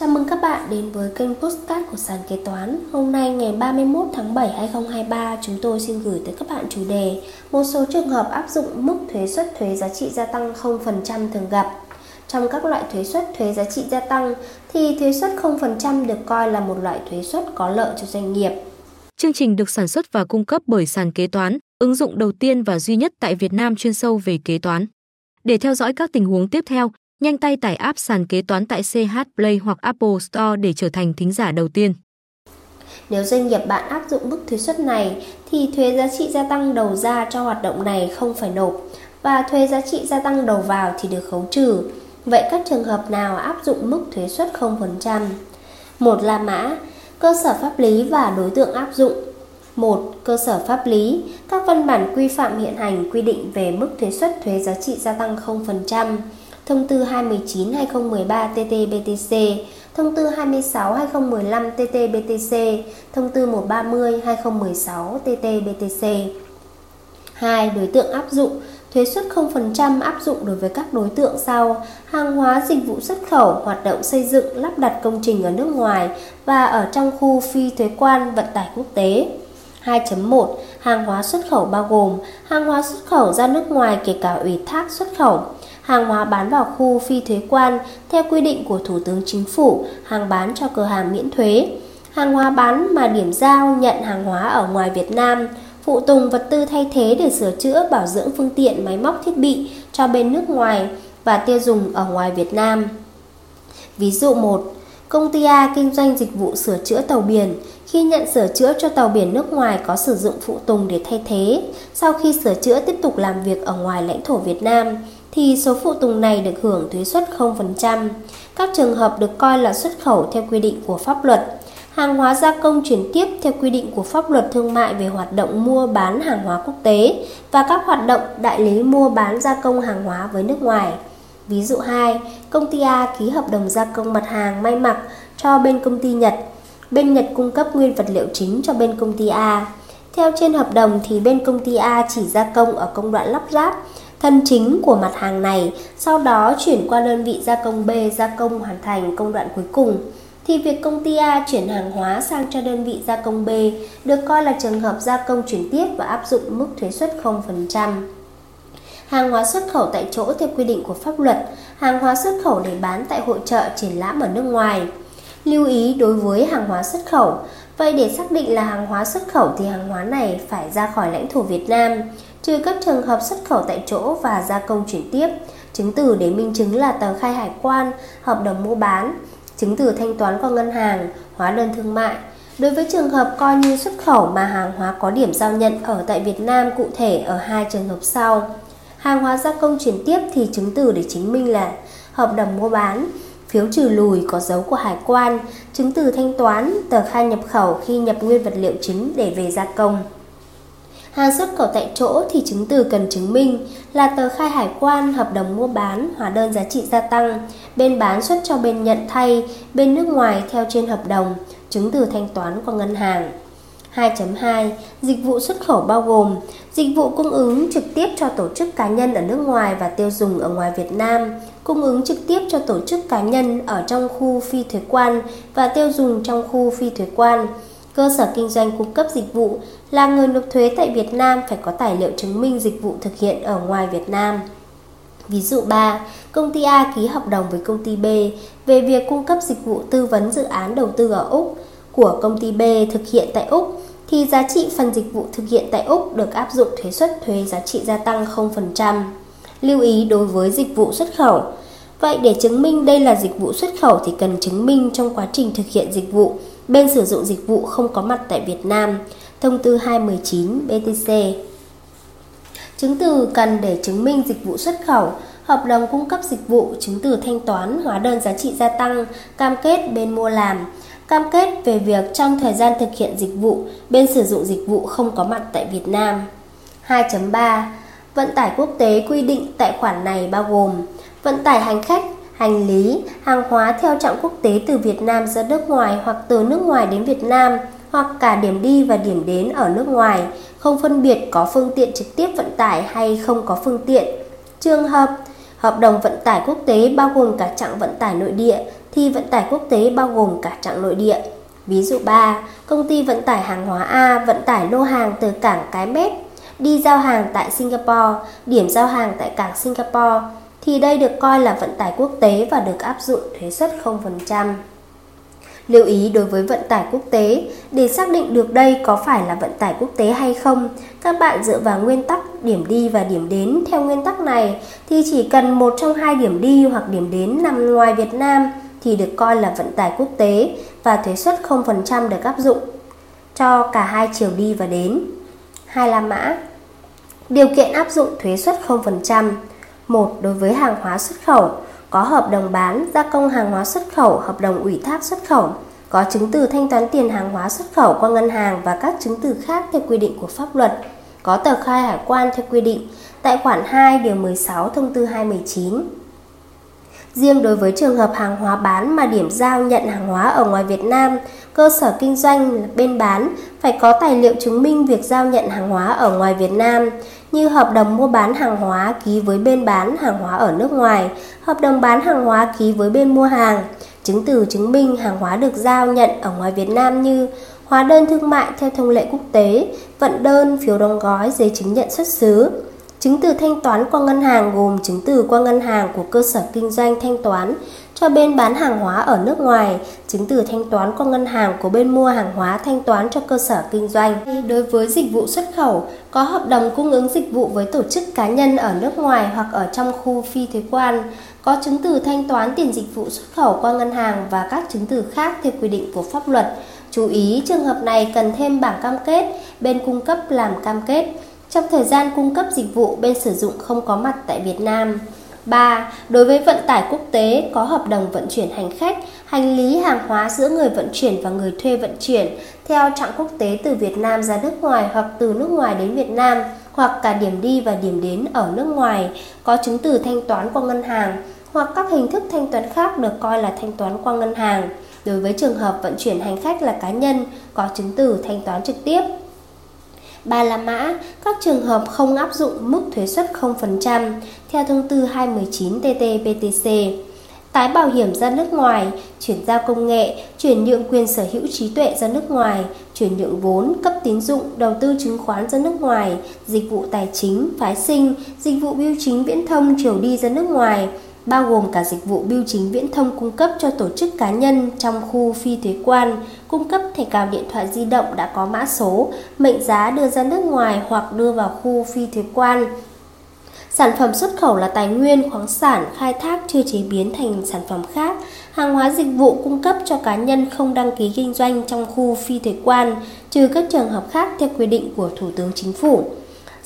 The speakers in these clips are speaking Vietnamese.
Chào mừng các bạn đến với kênh Postcard của Sàn Kế Toán. Hôm nay ngày 31 tháng 7 2023, chúng tôi xin gửi tới các bạn chủ đề một số trường hợp áp dụng mức thuế suất thuế giá trị gia tăng 0% thường gặp. Trong các loại thuế suất thuế giá trị gia tăng thì thuế suất 0% được coi là một loại thuế suất có lợi cho doanh nghiệp. Chương trình được sản xuất và cung cấp bởi Sàn Kế Toán, ứng dụng đầu tiên và duy nhất tại Việt Nam chuyên sâu về kế toán. Để theo dõi các tình huống tiếp theo, nhanh tay tải app sàn kế toán tại CH Play hoặc Apple Store để trở thành thính giả đầu tiên. Nếu doanh nghiệp bạn áp dụng mức thuế suất này thì thuế giá trị gia tăng đầu ra cho hoạt động này không phải nộp và thuế giá trị gia tăng đầu vào thì được khấu trừ. Vậy các trường hợp nào áp dụng mức thuế suất 0%? Một là mã, cơ sở pháp lý và đối tượng áp dụng. một Cơ sở pháp lý, các văn bản quy phạm hiện hành quy định về mức thuế suất thuế giá trị gia tăng 0%. Thông tư 219/2013 TT-BTC, Thông tư 26/2015 TT-BTC, Thông tư 130/2016 TT-BTC. 2. Đối tượng áp dụng Thuế suất 0% áp dụng đối với các đối tượng sau: hàng hóa dịch vụ xuất khẩu, hoạt động xây dựng, lắp đặt công trình ở nước ngoài và ở trong khu phi thuế quan vận tải quốc tế. 2.1 Hàng hóa xuất khẩu bao gồm hàng hóa xuất khẩu ra nước ngoài kể cả ủy thác xuất khẩu, hàng hóa bán vào khu phi thuế quan theo quy định của Thủ tướng Chính phủ, hàng bán cho cửa hàng miễn thuế, hàng hóa bán mà điểm giao nhận hàng hóa ở ngoài Việt Nam, phụ tùng vật tư thay thế để sửa chữa bảo dưỡng phương tiện máy móc thiết bị cho bên nước ngoài và tiêu dùng ở ngoài Việt Nam. Ví dụ 1. Công ty A kinh doanh dịch vụ sửa chữa tàu biển. Khi nhận sửa chữa cho tàu biển nước ngoài có sử dụng phụ tùng để thay thế, sau khi sửa chữa tiếp tục làm việc ở ngoài lãnh thổ Việt Nam, thì số phụ tùng này được hưởng thuế suất 0%. Các trường hợp được coi là xuất khẩu theo quy định của pháp luật. Hàng hóa gia công chuyển tiếp theo quy định của pháp luật thương mại về hoạt động mua bán hàng hóa quốc tế và các hoạt động đại lý mua bán gia công hàng hóa với nước ngoài. Ví dụ 2, công ty A ký hợp đồng gia công mặt hàng may mặc cho bên công ty Nhật. Bên Nhật cung cấp nguyên vật liệu chính cho bên công ty A. Theo trên hợp đồng thì bên công ty A chỉ gia công ở công đoạn lắp ráp, thân chính của mặt hàng này, sau đó chuyển qua đơn vị gia công B gia công hoàn thành công đoạn cuối cùng thì việc công ty A chuyển hàng hóa sang cho đơn vị gia công B được coi là trường hợp gia công chuyển tiếp và áp dụng mức thuế suất 0%. Hàng hóa xuất khẩu tại chỗ theo quy định của pháp luật, hàng hóa xuất khẩu để bán tại hội trợ triển lãm ở nước ngoài. Lưu ý đối với hàng hóa xuất khẩu, vậy để xác định là hàng hóa xuất khẩu thì hàng hóa này phải ra khỏi lãnh thổ Việt Nam trừ các trường hợp xuất khẩu tại chỗ và gia công chuyển tiếp, chứng từ để minh chứng là tờ khai hải quan, hợp đồng mua bán, chứng từ thanh toán qua ngân hàng, hóa đơn thương mại. Đối với trường hợp coi như xuất khẩu mà hàng hóa có điểm giao nhận ở tại Việt Nam cụ thể ở hai trường hợp sau. Hàng hóa gia công chuyển tiếp thì chứng từ để chứng minh là hợp đồng mua bán, phiếu trừ lùi có dấu của hải quan, chứng từ thanh toán, tờ khai nhập khẩu khi nhập nguyên vật liệu chính để về gia công. Hàng xuất khẩu tại chỗ thì chứng từ cần chứng minh là tờ khai hải quan, hợp đồng mua bán, hóa đơn giá trị gia tăng, bên bán xuất cho bên nhận thay, bên nước ngoài theo trên hợp đồng, chứng từ thanh toán qua ngân hàng. 2.2 Dịch vụ xuất khẩu bao gồm Dịch vụ cung ứng trực tiếp cho tổ chức cá nhân ở nước ngoài và tiêu dùng ở ngoài Việt Nam Cung ứng trực tiếp cho tổ chức cá nhân ở trong khu phi thuế quan và tiêu dùng trong khu phi thuế quan Cơ sở kinh doanh cung cấp dịch vụ là người nộp thuế tại Việt Nam phải có tài liệu chứng minh dịch vụ thực hiện ở ngoài Việt Nam. Ví dụ 3, công ty A ký hợp đồng với công ty B về việc cung cấp dịch vụ tư vấn dự án đầu tư ở Úc của công ty B thực hiện tại Úc thì giá trị phần dịch vụ thực hiện tại Úc được áp dụng thuế suất thuế giá trị gia tăng 0%. Lưu ý đối với dịch vụ xuất khẩu. Vậy để chứng minh đây là dịch vụ xuất khẩu thì cần chứng minh trong quá trình thực hiện dịch vụ bên sử dụng dịch vụ không có mặt tại Việt Nam, thông tư 219 BTC. Chứng từ cần để chứng minh dịch vụ xuất khẩu, hợp đồng cung cấp dịch vụ, chứng từ thanh toán, hóa đơn giá trị gia tăng, cam kết bên mua làm, cam kết về việc trong thời gian thực hiện dịch vụ, bên sử dụng dịch vụ không có mặt tại Việt Nam. 2.3 Vận tải quốc tế quy định tại khoản này bao gồm vận tải hành khách hành lý, hàng hóa theo trạng quốc tế từ Việt Nam ra nước ngoài hoặc từ nước ngoài đến Việt Nam hoặc cả điểm đi và điểm đến ở nước ngoài, không phân biệt có phương tiện trực tiếp vận tải hay không có phương tiện. Trường hợp hợp đồng vận tải quốc tế bao gồm cả trạng vận tải nội địa thì vận tải quốc tế bao gồm cả trạng nội địa. Ví dụ 3, công ty vận tải hàng hóa A vận tải lô hàng từ cảng Cái Mép đi giao hàng tại Singapore, điểm giao hàng tại cảng Singapore thì đây được coi là vận tải quốc tế và được áp dụng thuế suất 0%. Lưu ý đối với vận tải quốc tế, để xác định được đây có phải là vận tải quốc tế hay không, các bạn dựa vào nguyên tắc điểm đi và điểm đến. Theo nguyên tắc này thì chỉ cần một trong hai điểm đi hoặc điểm đến nằm ngoài Việt Nam thì được coi là vận tải quốc tế và thuế suất 0% được áp dụng cho cả hai chiều đi và đến. Hai La Mã Điều kiện áp dụng thuế suất 0% một Đối với hàng hóa xuất khẩu có hợp đồng bán, gia công hàng hóa xuất khẩu, hợp đồng ủy thác xuất khẩu, có chứng từ thanh toán tiền hàng hóa xuất khẩu qua ngân hàng và các chứng từ khác theo quy định của pháp luật, có tờ khai hải quan theo quy định tại khoản 2 điều 16 thông tư 219. Riêng đối với trường hợp hàng hóa bán mà điểm giao nhận hàng hóa ở ngoài Việt Nam, cơ sở kinh doanh bên bán phải có tài liệu chứng minh việc giao nhận hàng hóa ở ngoài Việt Nam như hợp đồng mua bán hàng hóa ký với bên bán hàng hóa ở nước ngoài, hợp đồng bán hàng hóa ký với bên mua hàng, chứng từ chứng minh hàng hóa được giao nhận ở ngoài Việt Nam như hóa đơn thương mại theo thông lệ quốc tế, vận đơn, phiếu đóng gói, giấy chứng nhận xuất xứ. Chứng từ thanh toán qua ngân hàng gồm chứng từ qua ngân hàng của cơ sở kinh doanh thanh toán cho bên bán hàng hóa ở nước ngoài, chứng từ thanh toán qua ngân hàng của bên mua hàng hóa thanh toán cho cơ sở kinh doanh. Đối với dịch vụ xuất khẩu, có hợp đồng cung ứng dịch vụ với tổ chức cá nhân ở nước ngoài hoặc ở trong khu phi thuế quan, có chứng từ thanh toán tiền dịch vụ xuất khẩu qua ngân hàng và các chứng từ khác theo quy định của pháp luật. Chú ý trường hợp này cần thêm bảng cam kết, bên cung cấp làm cam kết. Trong thời gian cung cấp dịch vụ, bên sử dụng không có mặt tại Việt Nam. 3. Đối với vận tải quốc tế có hợp đồng vận chuyển hành khách, hành lý hàng hóa giữa người vận chuyển và người thuê vận chuyển theo trạng quốc tế từ Việt Nam ra nước ngoài hoặc từ nước ngoài đến Việt Nam hoặc cả điểm đi và điểm đến ở nước ngoài có chứng từ thanh toán qua ngân hàng hoặc các hình thức thanh toán khác được coi là thanh toán qua ngân hàng. Đối với trường hợp vận chuyển hành khách là cá nhân có chứng từ thanh toán trực tiếp Ba La Mã, các trường hợp không áp dụng mức thuế suất 0% theo thông tư 219 TT-BTC. Tái bảo hiểm ra nước ngoài, chuyển giao công nghệ, chuyển nhượng quyền sở hữu trí tuệ ra nước ngoài, chuyển nhượng vốn, cấp tín dụng, đầu tư chứng khoán ra nước ngoài, dịch vụ tài chính, phái sinh, dịch vụ bưu chính viễn thông chiều đi ra nước ngoài, bao gồm cả dịch vụ bưu chính viễn thông cung cấp cho tổ chức cá nhân trong khu phi thuế quan, cung cấp thẻ cào điện thoại di động đã có mã số, mệnh giá đưa ra nước ngoài hoặc đưa vào khu phi thuế quan. Sản phẩm xuất khẩu là tài nguyên, khoáng sản, khai thác chưa chế biến thành sản phẩm khác, hàng hóa dịch vụ cung cấp cho cá nhân không đăng ký kinh doanh trong khu phi thuế quan, trừ các trường hợp khác theo quy định của Thủ tướng Chính phủ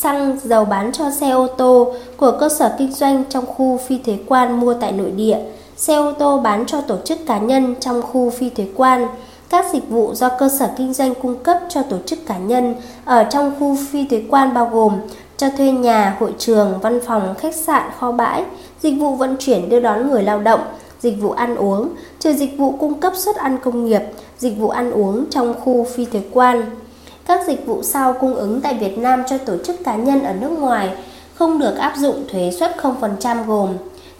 xăng dầu bán cho xe ô tô của cơ sở kinh doanh trong khu phi thuế quan mua tại nội địa, xe ô tô bán cho tổ chức cá nhân trong khu phi thuế quan, các dịch vụ do cơ sở kinh doanh cung cấp cho tổ chức cá nhân ở trong khu phi thuế quan bao gồm cho thuê nhà, hội trường, văn phòng, khách sạn, kho bãi, dịch vụ vận chuyển đưa đón người lao động, dịch vụ ăn uống, trừ dịch vụ cung cấp suất ăn công nghiệp, dịch vụ ăn uống trong khu phi thuế quan. Các dịch vụ sau cung ứng tại Việt Nam cho tổ chức cá nhân ở nước ngoài không được áp dụng thuế suất 0% gồm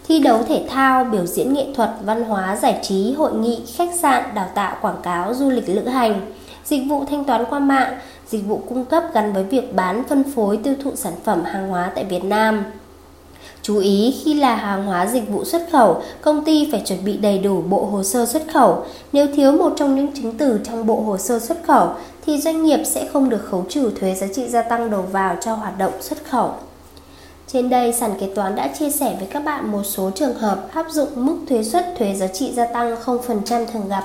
thi đấu thể thao, biểu diễn nghệ thuật, văn hóa, giải trí, hội nghị, khách sạn, đào tạo, quảng cáo, du lịch lữ hành, dịch vụ thanh toán qua mạng, dịch vụ cung cấp gắn với việc bán, phân phối, tiêu thụ sản phẩm hàng hóa tại Việt Nam. Chú ý khi là hàng hóa dịch vụ xuất khẩu, công ty phải chuẩn bị đầy đủ bộ hồ sơ xuất khẩu. Nếu thiếu một trong những chứng từ trong bộ hồ sơ xuất khẩu thì doanh nghiệp sẽ không được khấu trừ thuế giá trị gia tăng đầu vào cho hoạt động xuất khẩu. Trên đây, sàn kế toán đã chia sẻ với các bạn một số trường hợp áp dụng mức thuế suất thuế giá trị gia tăng 0% thường gặp.